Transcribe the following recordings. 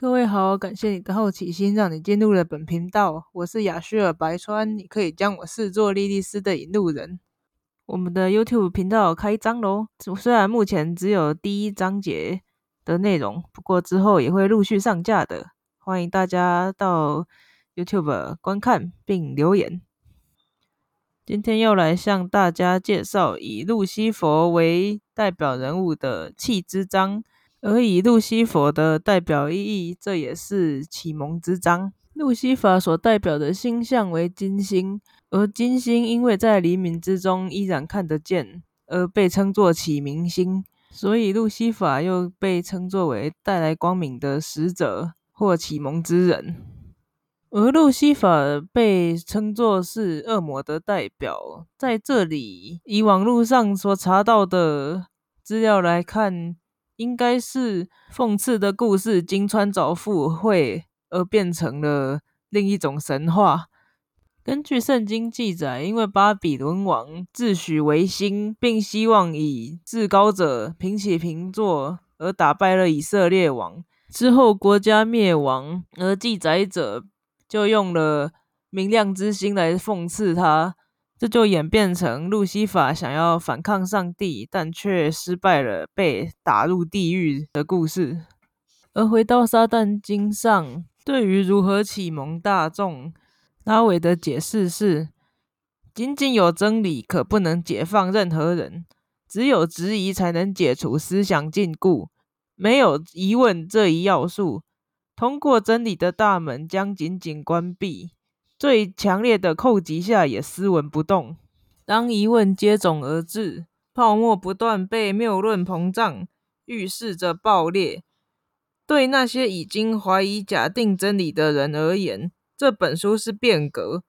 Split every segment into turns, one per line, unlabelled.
各位好，感谢你的好奇心，让你进入了本频道。我是雅叙尔白川，你可以将我视作莉莉丝的引路人。我们的 YouTube 频道开张喽！虽然目前只有第一章节的内容，不过之后也会陆续上架的。欢迎大家到 YouTube 观看并留言。今天要来向大家介绍以路西佛为代表人物的气之章。而以路西佛的代表意义，这也是启蒙之章。路西法所代表的星象为金星，而金星因为在黎明之中依然看得见，而被称作启明星，所以路西法又被称作为带来光明的使者或启蒙之人。而路西法被称作是恶魔的代表，在这里以网络上所查到的资料来看。应该是讽刺的故事，金川早赴会而变成了另一种神话。根据圣经记载，因为巴比伦王自诩为星，并希望以至高者平起平坐，而打败了以色列王。之后国家灭亡，而记载者就用了明亮之星来讽刺他。这就演变成路西法想要反抗上帝，但却失败了，被打入地狱的故事。而回到撒旦经上，对于如何启蒙大众，拉伟的解释是：仅仅有真理，可不能解放任何人；只有质疑，才能解除思想禁锢。没有疑问这一要素，通过真理的大门将紧紧关闭。最强烈的叩击下也斯文不动。当疑问接踵而至，泡沫不断被谬论膨胀，预示着爆裂。对那些已经怀疑假定真理的人而言，这本书是变革，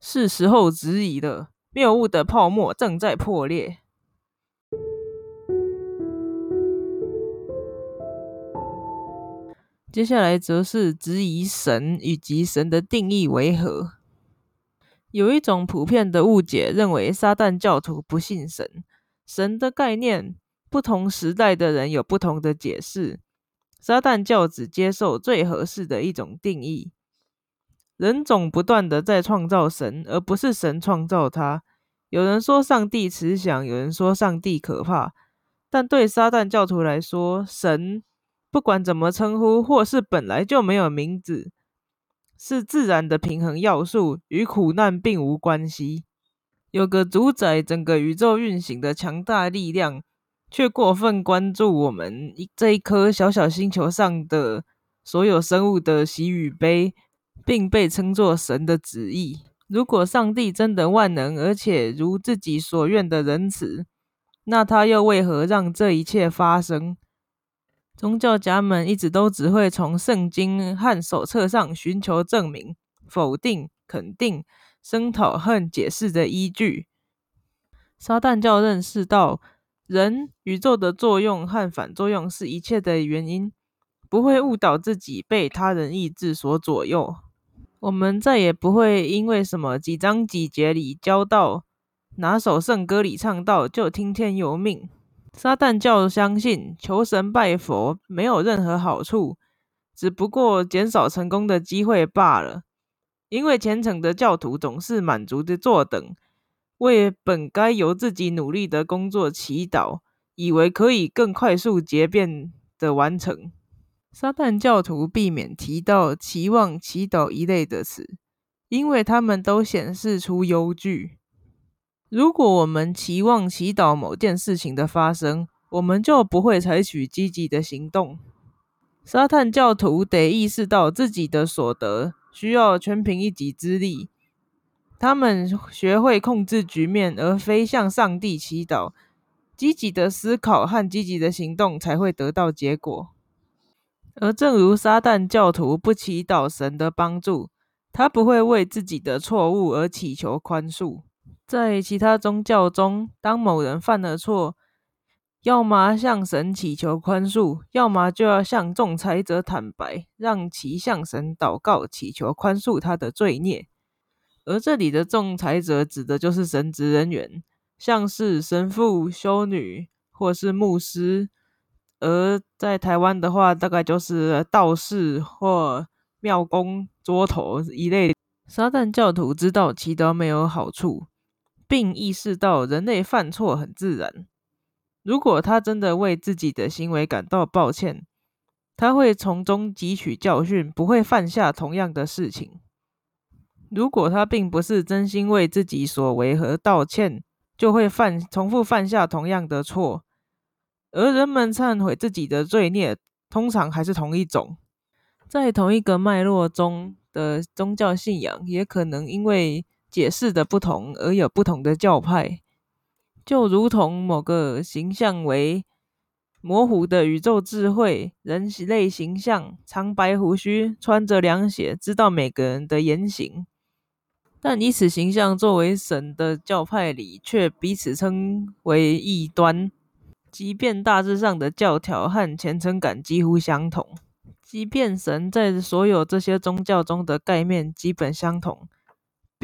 是时候质疑了。谬误的泡沫正在破裂。接下来则是质疑神以及神的定义为何。有一种普遍的误解，认为撒旦教徒不信神。神的概念，不同时代的人有不同的解释。撒旦教只接受最合适的一种定义。人总不断的在创造神，而不是神创造他。有人说上帝慈祥，有人说上帝可怕。但对撒旦教徒来说，神。不管怎么称呼，或是本来就没有名字，是自然的平衡要素，与苦难并无关系。有个主宰整个宇宙运行的强大力量，却过分关注我们这一颗小小星球上的所有生物的喜与悲，并被称作神的旨意。如果上帝真的万能，而且如自己所愿的仁慈，那他又为何让这一切发生？宗教家们一直都只会从圣经和手册上寻求证明、否定、肯定、声讨和解释的依据。撒旦教认识到人、宇宙的作用和反作用是一切的原因，不会误导自己被他人意志所左右。我们再也不会因为什么几章几节里教到哪首圣歌里唱到就听天由命。撒旦教相信求神拜佛没有任何好处，只不过减少成功的机会罢了。因为虔诚的教徒总是满足的坐等，为本该由自己努力的工作祈祷，以为可以更快速捷便的完成。撒旦教徒避免提到期望、祈祷一类的词，因为他们都显示出忧惧。如果我们期望祈祷某件事情的发生，我们就不会采取积极的行动。沙旦教徒得意识到自己的所得需要全凭一己之力，他们学会控制局面，而非向上帝祈祷。积极的思考和积极的行动才会得到结果。而正如撒旦教徒不祈祷神的帮助，他不会为自己的错误而祈求宽恕。在其他宗教中，当某人犯了错，要么向神祈求宽恕，要么就要向仲裁者坦白，让其向神祷告，祈求宽恕他的罪孽。而这里的仲裁者指的就是神职人员，像是神父、修女或是牧师。而在台湾的话，大概就是道士或庙公、桌头一类。撒旦教徒知道祈祷没有好处，并意识到人类犯错很自然。如果他真的为自己的行为感到抱歉，他会从中汲取教训，不会犯下同样的事情。如果他并不是真心为自己所为和道歉，就会犯重复犯下同样的错。而人们忏悔自己的罪孽，通常还是同一种，在同一个脉络中的宗教信仰，也可能因为解释的不同而有不同的教派。就如同某个形象为模糊的宇宙智慧人类形象，长白胡须，穿着凉鞋，知道每个人的言行，但以此形象作为神的教派里，却彼此称为异端。即便大致上的教条和虔诚感几乎相同，即便神在所有这些宗教中的概念基本相同，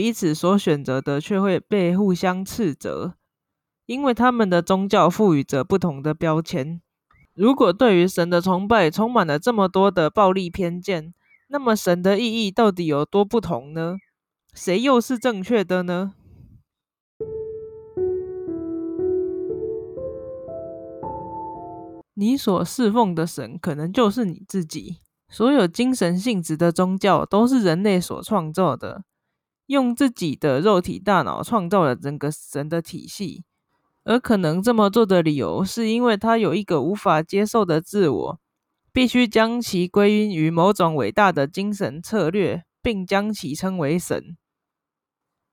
彼此所选择的却会被互相斥责，因为他们的宗教赋予着不同的标签。如果对于神的崇拜充满了这么多的暴力偏见，那么神的意义到底有多不同呢？谁又是正确的呢？你所侍奉的神可能就是你自己。所有精神性质的宗教都是人类所创造的，用自己的肉体大脑创造了整个神的体系。而可能这么做的理由，是因为他有一个无法接受的自我，必须将其归因于某种伟大的精神策略，并将其称为神。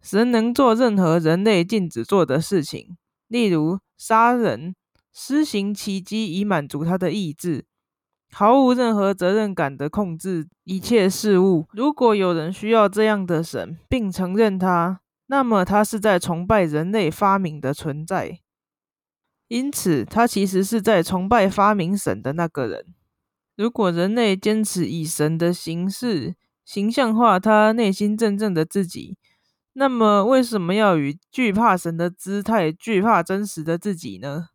神能做任何人类禁止做的事情，例如杀人。施行奇迹以满足他的意志，毫无任何责任感的控制一切事物。如果有人需要这样的神，并承认他，那么他是在崇拜人类发明的存在。因此，他其实是在崇拜发明神的那个人。如果人类坚持以神的形式形象化他内心真正的自己，那么为什么要以惧怕神的姿态惧怕真实的自己呢？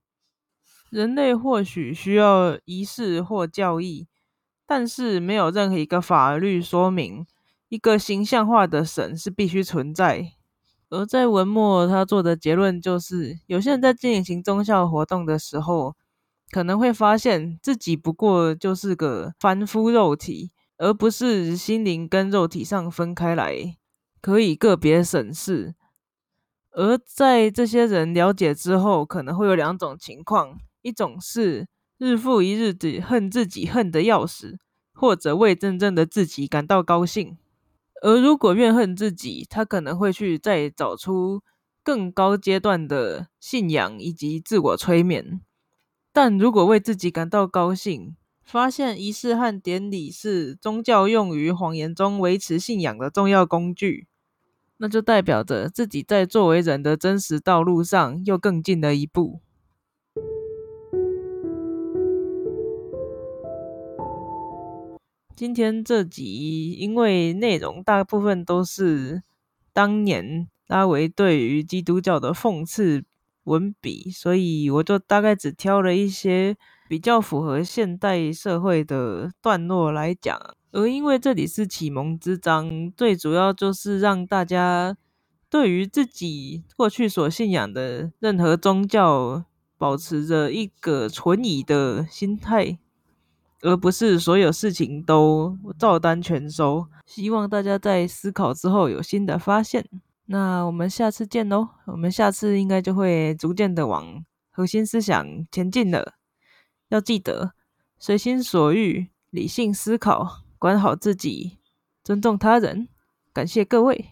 人类或许需要仪式或教义，但是没有任何一个法律说明一个形象化的神是必须存在。而在文末他做的结论就是：有些人在进行宗教活动的时候，可能会发现自己不过就是个凡夫肉体，而不是心灵跟肉体上分开来，可以个别审视。而在这些人了解之后，可能会有两种情况。一种是日复一日的恨自己，恨得要死，或者为真正的自己感到高兴。而如果怨恨自己，他可能会去再找出更高阶段的信仰以及自我催眠。但如果为自己感到高兴，发现仪式和典礼是宗教用于谎言中维持信仰的重要工具，那就代表着自己在作为人的真实道路上又更近了一步。今天这集，因为内容大部分都是当年拉维对于基督教的讽刺文笔，所以我就大概只挑了一些比较符合现代社会的段落来讲。而因为这里是启蒙之章，最主要就是让大家对于自己过去所信仰的任何宗教，保持着一个存疑的心态。而不是所有事情都照单全收。希望大家在思考之后有新的发现。那我们下次见喽！我们下次应该就会逐渐的往核心思想前进了。要记得随心所欲、理性思考，管好自己，尊重他人。感谢各位。